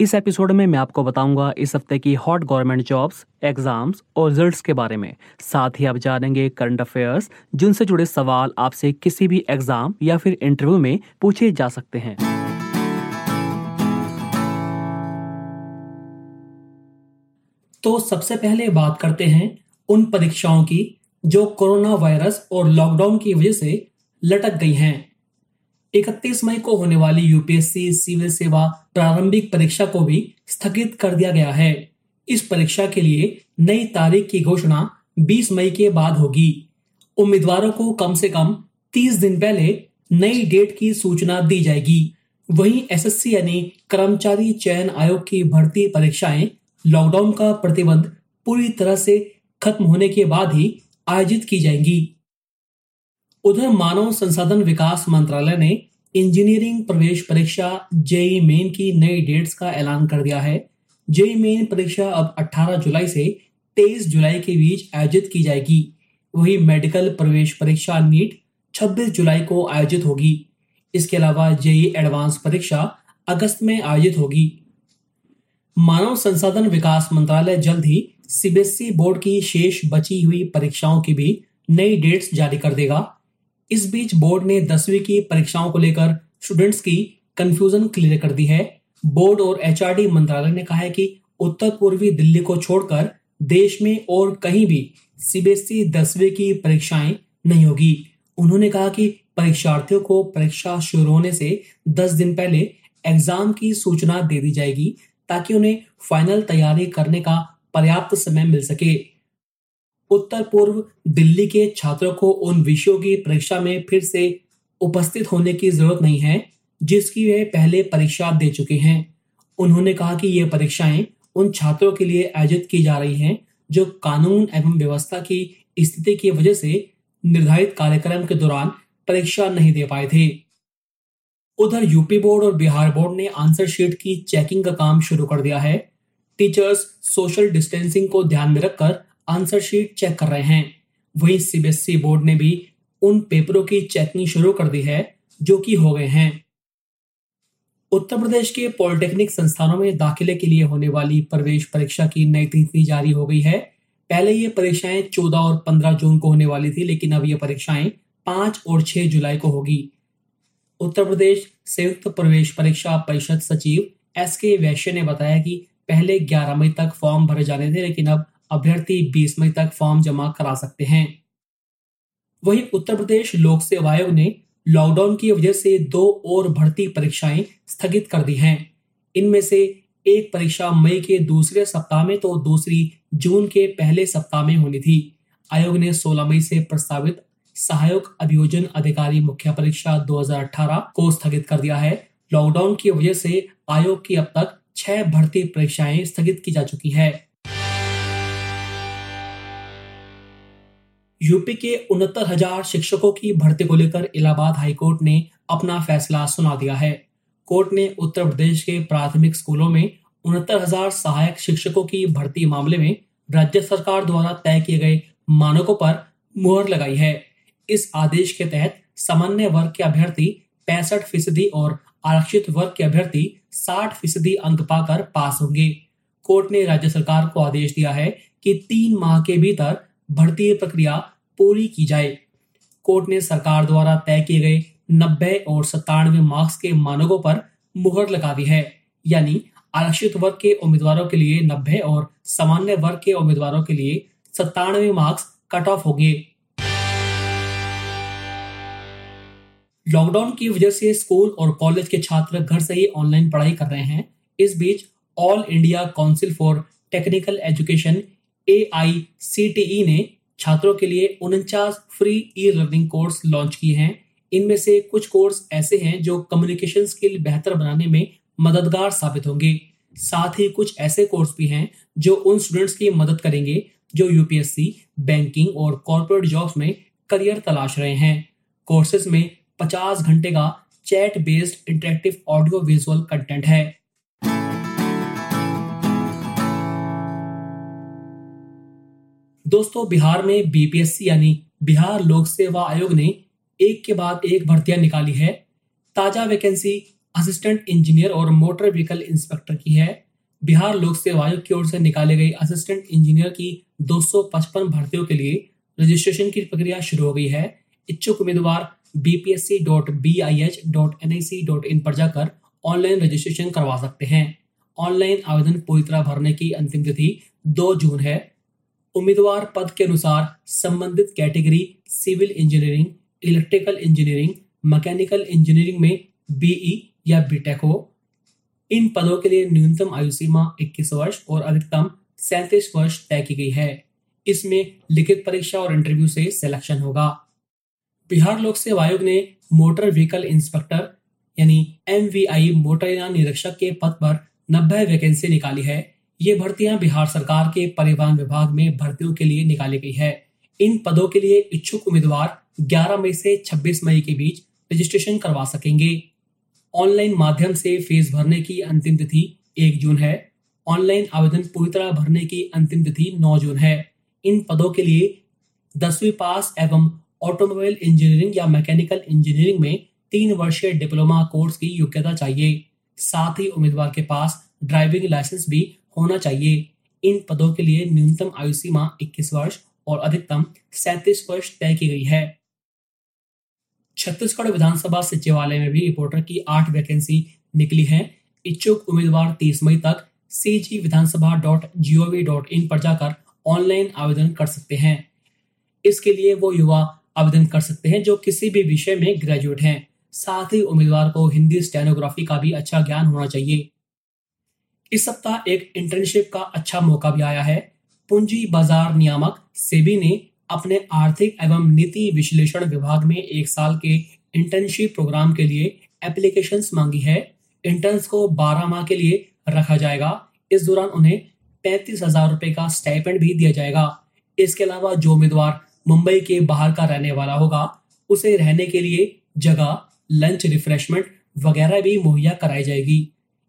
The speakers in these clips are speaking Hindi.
इस एपिसोड में मैं आपको बताऊँगा इस हफ़्ते की हॉट गवर्नमेंट जॉब्स, एग्ज़ाम्स और रिजल्ट्स के बारे में। साथ ही आप जानेंगे करंट अफेयर्स, जिनसे जुड़े सवाल आपसे किसी भी एग्ज़ाम या फिर इंटरव्यू में पूछे जा सकते हैं। तो सबसे पहले बात करते हैं उन परीक्षाओं की जो कोरोना वायरस और लॉकडाउन की वजह से लटक गई हैं। 31 मई को होने वाली यूपीएससी सिविल सेवा प्रारंभिक परीक्षा को भी स्थगित कर दिया गया है। इस परीक्षा के लिए नई तारीख की घोषणा 20 मई के बाद होगी। उम्मीदवारों को कम से कम 30 दिन पहले नई डेट की सूचना दी जाएगी। वहीं एसएससी यानी कर्मचारी चयन आयोग की भर्ती परीक्षाएँ लॉकडाउन का प्रतिबंध पूरी तरह से खत्म होने के बाद ही आयोजित की जाएँगी। उधर मानव संसाधन विकास मंत्रालय ने इंजीनियरिंग प्रवेश परीक्षा जेई मेन की नई डेट्स का ऐलान कर दिया है। जेई मेन परीक्षा अब 18 जुलाई से 23 जुलाई के बीच आयोजित की जाएगी। वही मेडिकल प्रवेश परीक्षा नीट 26 जुलाई को आयोजित होगी। इसके अलावा जेई एडवांस परीक्षा अगस्त में आयोजित होगी। मानव संसाधन विकास मंत्रालय जल्द ही सीबीएसई बोर्ड की शेष बची हुई परीक्षाओं की भी नई डेट्स जारी कर देगा। इस बीच बोर्ड ने दसवीं की परीक्षाओं को लेकर स्टूडेंट्स की कंफ्यूजन क्लियर कर दी है। बोर्ड और एचआरडी मंत्रालय ने कहा है कि उत्तर पूर्वी दिल्ली को छोड़कर देश में और कहीं भी सीबीएसई दसवीं की परीक्षाएँ नहीं होगी। उन्होंने कहा कि परीक्षार्थियों को परीक्षा शुरू होने से 10 दिन पहले एग्ज़ाम की सूचना दे दी जाएगी ताकि उन्हें फाइनल तैयारी करने का पर्याप्त समय मिल सके। उत्तर पूर्व दिल्ली के छात्रों को उन विषयों की परीक्षा में फिर से उपस्थित होने की ज़रूरत नहीं है, जिसकी वे पहले परीक्षा दे चुके हैं। उन्होंने कहा कि ये परीक्षाएँ उन छात्रों के लिए आयोजित की जा रही हैं, जो कानून एवं व्यवस्था की स्थिति की वजह से निर्धारित कार्यक्रम के दौरान परीक्षा नहीं दे पाए थे। उधर यूपी बोर्ड और बिहार बोर्ड ने आंसर शीट की चेकिंग का काम शुरू कर दिया है। टीचर्स सोशल डिस्टेंसिंग को ध्यान में रखकर आंसर शीट चेक कर रहे हैं। वहीं सीबीएसई बोर्ड ने भी उन पेपरों की चेकिंग शुरू कर दी है, जो कि हो गए हैं। उत्तर प्रदेश के पॉलिटेक्निक संस्थानों में दाखिले के लिए होने वाली प्रवेश परीक्षा की नई तिथि जारी हो गई है। पहले ये परीक्षाएँ 14 और 15 जून को होने वाली थी, लेकिन अब ये परीक्षाएँ 5 और 6 जुलाई को होगी। उत्तर प्रदेश संयुक्त प्रवेश परीक्षा परिषद सचिव एस के वैश्य ने बताया कि पहले 11 मई तक फॉर्म भरे जाने थे, लेकिन अब अभ्यर्थी 20 मई तक फॉर्म जमा करा सकते हैं। वहीं उत्तर प्रदेश लोक सेवा आयोग ने लॉकडाउन की वजह से दो और भर्ती परीक्षाएँ स्थगित कर दी हैं। इनमें से एक परीक्षा मई के दूसरे सप्ताह में तो दूसरी जून के पहले सप्ताह में होनी थी। आयोग ने 16 मई से प्रस्तावित सहायक अभियोजन अधिकारी मुख्य परीक्षा 2018 को स्थगित कर दिया है। लॉकडाउन की वजह से आयोग की अब तक छह भर्ती परीक्षाएँ स्थगित की जा चुकी है। यूपी के उनहत्तर हज़ार शिक्षकों की भर्ती को लेकर इलाहाबाद हाईकोर्ट ने अपना फैसला सुना दिया है। कोर्ट ने उत्तर प्रदेश के प्राथमिक स्कूलों में उनहत्तर हज़ार सहायक शिक्षकों की भर्ती मामले में राज्य सरकार द्वारा तय किए गए मानकों पर मुहर लगाई है। इस आदेश के तहत सामान्य वर्ग के अभ्यर्थी पैंसठ फ़ीसदी और आरक्षित वर्ग के अभ्यर्थी साठ फ़ीसदी अंक पाकर पास होंगे। कोर्ट ने राज्य सरकार को आदेश दिया है कि तीन माह के भीतर भर्ती प्रक्रिया पूरी की जाए। कोर्ट ने सरकार द्वारा तय किए गए नब्बे और सत्तानवे मार्क्स के मानकों पर मुहर लगा दी है। यानी आरक्षित वर्ग के उम्मीदवारों के लिए नब्बे और सामान्य वर्ग के उम्मीदवारों के लिए सत्तानवे मार्क्स कट ऑफ़ होंगे। लॉकडाउन की वजह से स्कूल और कॉलेज के छात्र घर से ही ऑनलाइन पढ़ाई कर रहे हैं। इस बीच all India council for technical education A I C T E ने छात्रों के लिए उनचास free e learning course launch किए हैं। इनमें से कुछ कोर्स ऐसे हैं जो कम्युनिकेशन स्किल बेहतर बनाने में मददगार साबित होंगे। साथ ही कुछ ऐसे कोर्स भी हैं जो उन स्टूडेंट्स की मदद करेंगे जो यूपीएससी बैंकिंग और कॉर्पोरेट जॉब्स में करियर तलाश रहे हैं। कोर्सेज में 50 घंटे का chat based interactive audio visual content है। दोस्तों, बिहार में बीपीएससी यानी बिहार लोक सेवा आयोग ने एक के बाद एक भर्तियाँ निकाली है। ताज़ा वैकेंसी असिस्टेंट इंजीनियर और मोटर व्हीकल इंस्पेक्टर की है। बिहार लोक सेवा आयोग की ओर से निकाले गई असिस्टेंट इंजीनियर की 255 भर्तियों के लिए रजिस्ट्रेशन की प्रक्रिया शुरू हो गई है। इच्छुक उम्मीदवार bpsc.bih.nic.in पर जाकर ऑनलाइन रजिस्ट्रेशन करवा सकते हैं। ऑनलाइन आवेदन पूरी तरह भरने की अंतिम तिथि 2 जून है। उम्मीदवार पद के अनुसार संबंधित category civil engineering, electrical engineering, mechanical engineering में बीई या बीटेक हो। इन पदों के लिए न्यूनतम आयु सीमा 21 वर्ष और अधिकतम सैंतीस वर्ष तय की गई है। इसमें लिखित परीक्षा और इंटरव्यू से सिलेक्शन होगा। बिहार लोक सेवा आयोग ने मोटर व्हीकल इंस्पेक्टर यानी एम मोटरयान निरीक्षक के पद पर नब्बे वैकेंसी निकाली है। ये भर्तियाँ बिहार सरकार के परिवहन विभाग में भर्तियों के लिए निकाली गई है। इन पदों के लिए इच्छुक उम्मीदवार 11 मई से 26 मई के बीच रजिस्ट्रेशन करवा सकेंगे। ऑनलाइन माध्यम से फ़ीस भरने की अंतिम तिथि 1 जून है। ऑनलाइन आवेदन पूरी तरह भरने की अंतिम तिथि 9 जून है। इन पदों के लिए दसवीं पास एवं ऑटोमोबाइल इंजीनियरिंग या मैकेनिकल इंजीनियरिंग में तीन वर्षीय डिप्लोमा कोर्स की योग्यता चाहिए। साथ ही उम्मीदवार के पास ड्राइविंग लाइसेंस भी होना चाहिए। इन पदों के लिए न्यूनतम आयु सीमा 21 वर्ष और अधिकतम सैतीस वर्ष तय की गई है। छत्तीसगढ़ विधानसभा सचिवालय में भी रिपोर्टर की आठ वैकेंसी निकली है। इच्छुक उम्मीदवार 30 मई तक C G Vidhan Sabha dot G O V dot in पर जाकर ऑनलाइन आवेदन कर सकते हैं। इसके लिए वो युवा आवेदन कर सकते हैं जो किसी भी विषय में ग्रेजुएट हैं। साथ ही उम्मीदवार को हिंदी स्टेनोग्राफी का भी अच्छा ज्ञान होना चाहिए। इस सप्ताह एक इंटर्नशिप का अच्छा मौका भी आया है। पूंजी बाज़ार नियामक सेबी ने अपने आर्थिक एवं नीति विश्लेषण विभाग में एक साल के इंटर्नशिप प्रोग्राम के लिए एप्लीकेशन मांगी है। इंटर्न्स को 12 माह के लिए रखा जाएगा। इस दौरान उन्हें पैंतीस हज़ार रुपए का स्टाइपेंड भी दिया जाएगा। इसके अलावा जो उम्मीदवार मुंबई के बाहर का रहने वाला होगा, उसे रहने के लिए जगह लंच रिफ्रेशमेंट वगैरह भी मुहैया कराई जाएगी।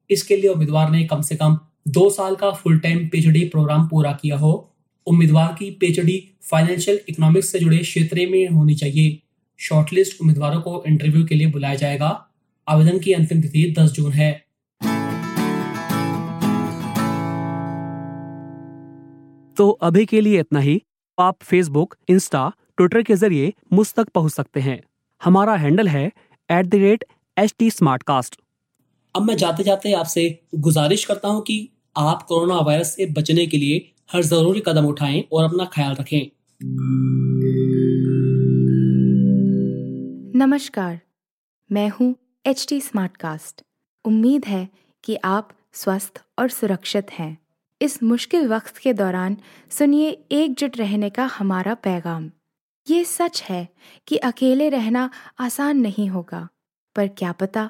इसके लिए उम्मीदवार ने कम से कम दो साल का फुल टाइम पीएचडी प्रोग्राम पूरा किया हो। उम्मीदवार की पीएचडी फाइनेंशियल इकोनॉमिक्स से जुड़े क्षेत्र में होनी चाहिए। शॉर्टलिस्ट उम्मीदवारों को इंटरव्यू के लिए बुलाया जाएगा। आवेदन की अंतिम तिथि 10 जून है। तो अभी के लिए इतना ही। आप फेसबुक इंस्टा ट्विटर के ज़रिए मुझ तक पहुँच सकते हैं। हमारा हैंडल है at the rate H T अब मैं जाते जाते आपसे गुजारिश करता हूँ कि आप कोरोना वायरस से बचने के लिए हर ज़रूरी कदम उठाएँ और अपना ख्याल रखें। नमस्कार, मैं हूँ एच टी उम्मीद है कि आप स्वस्थ और सुरक्षित हैं। इस मुश्किल वक्त के दौरान सुनिए एकजुट रहने का हमारा पैगाम। ये सच है कि अकेले रहना आसान नहीं होगा, पर क्या पता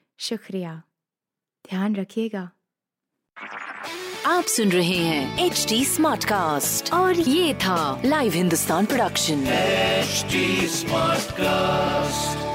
शुक्रिया। ध्यान रखिएगा। आप सुन रहे हैं एच डी स्मार्ट कास्ट और ये था live Hindustan production smart cast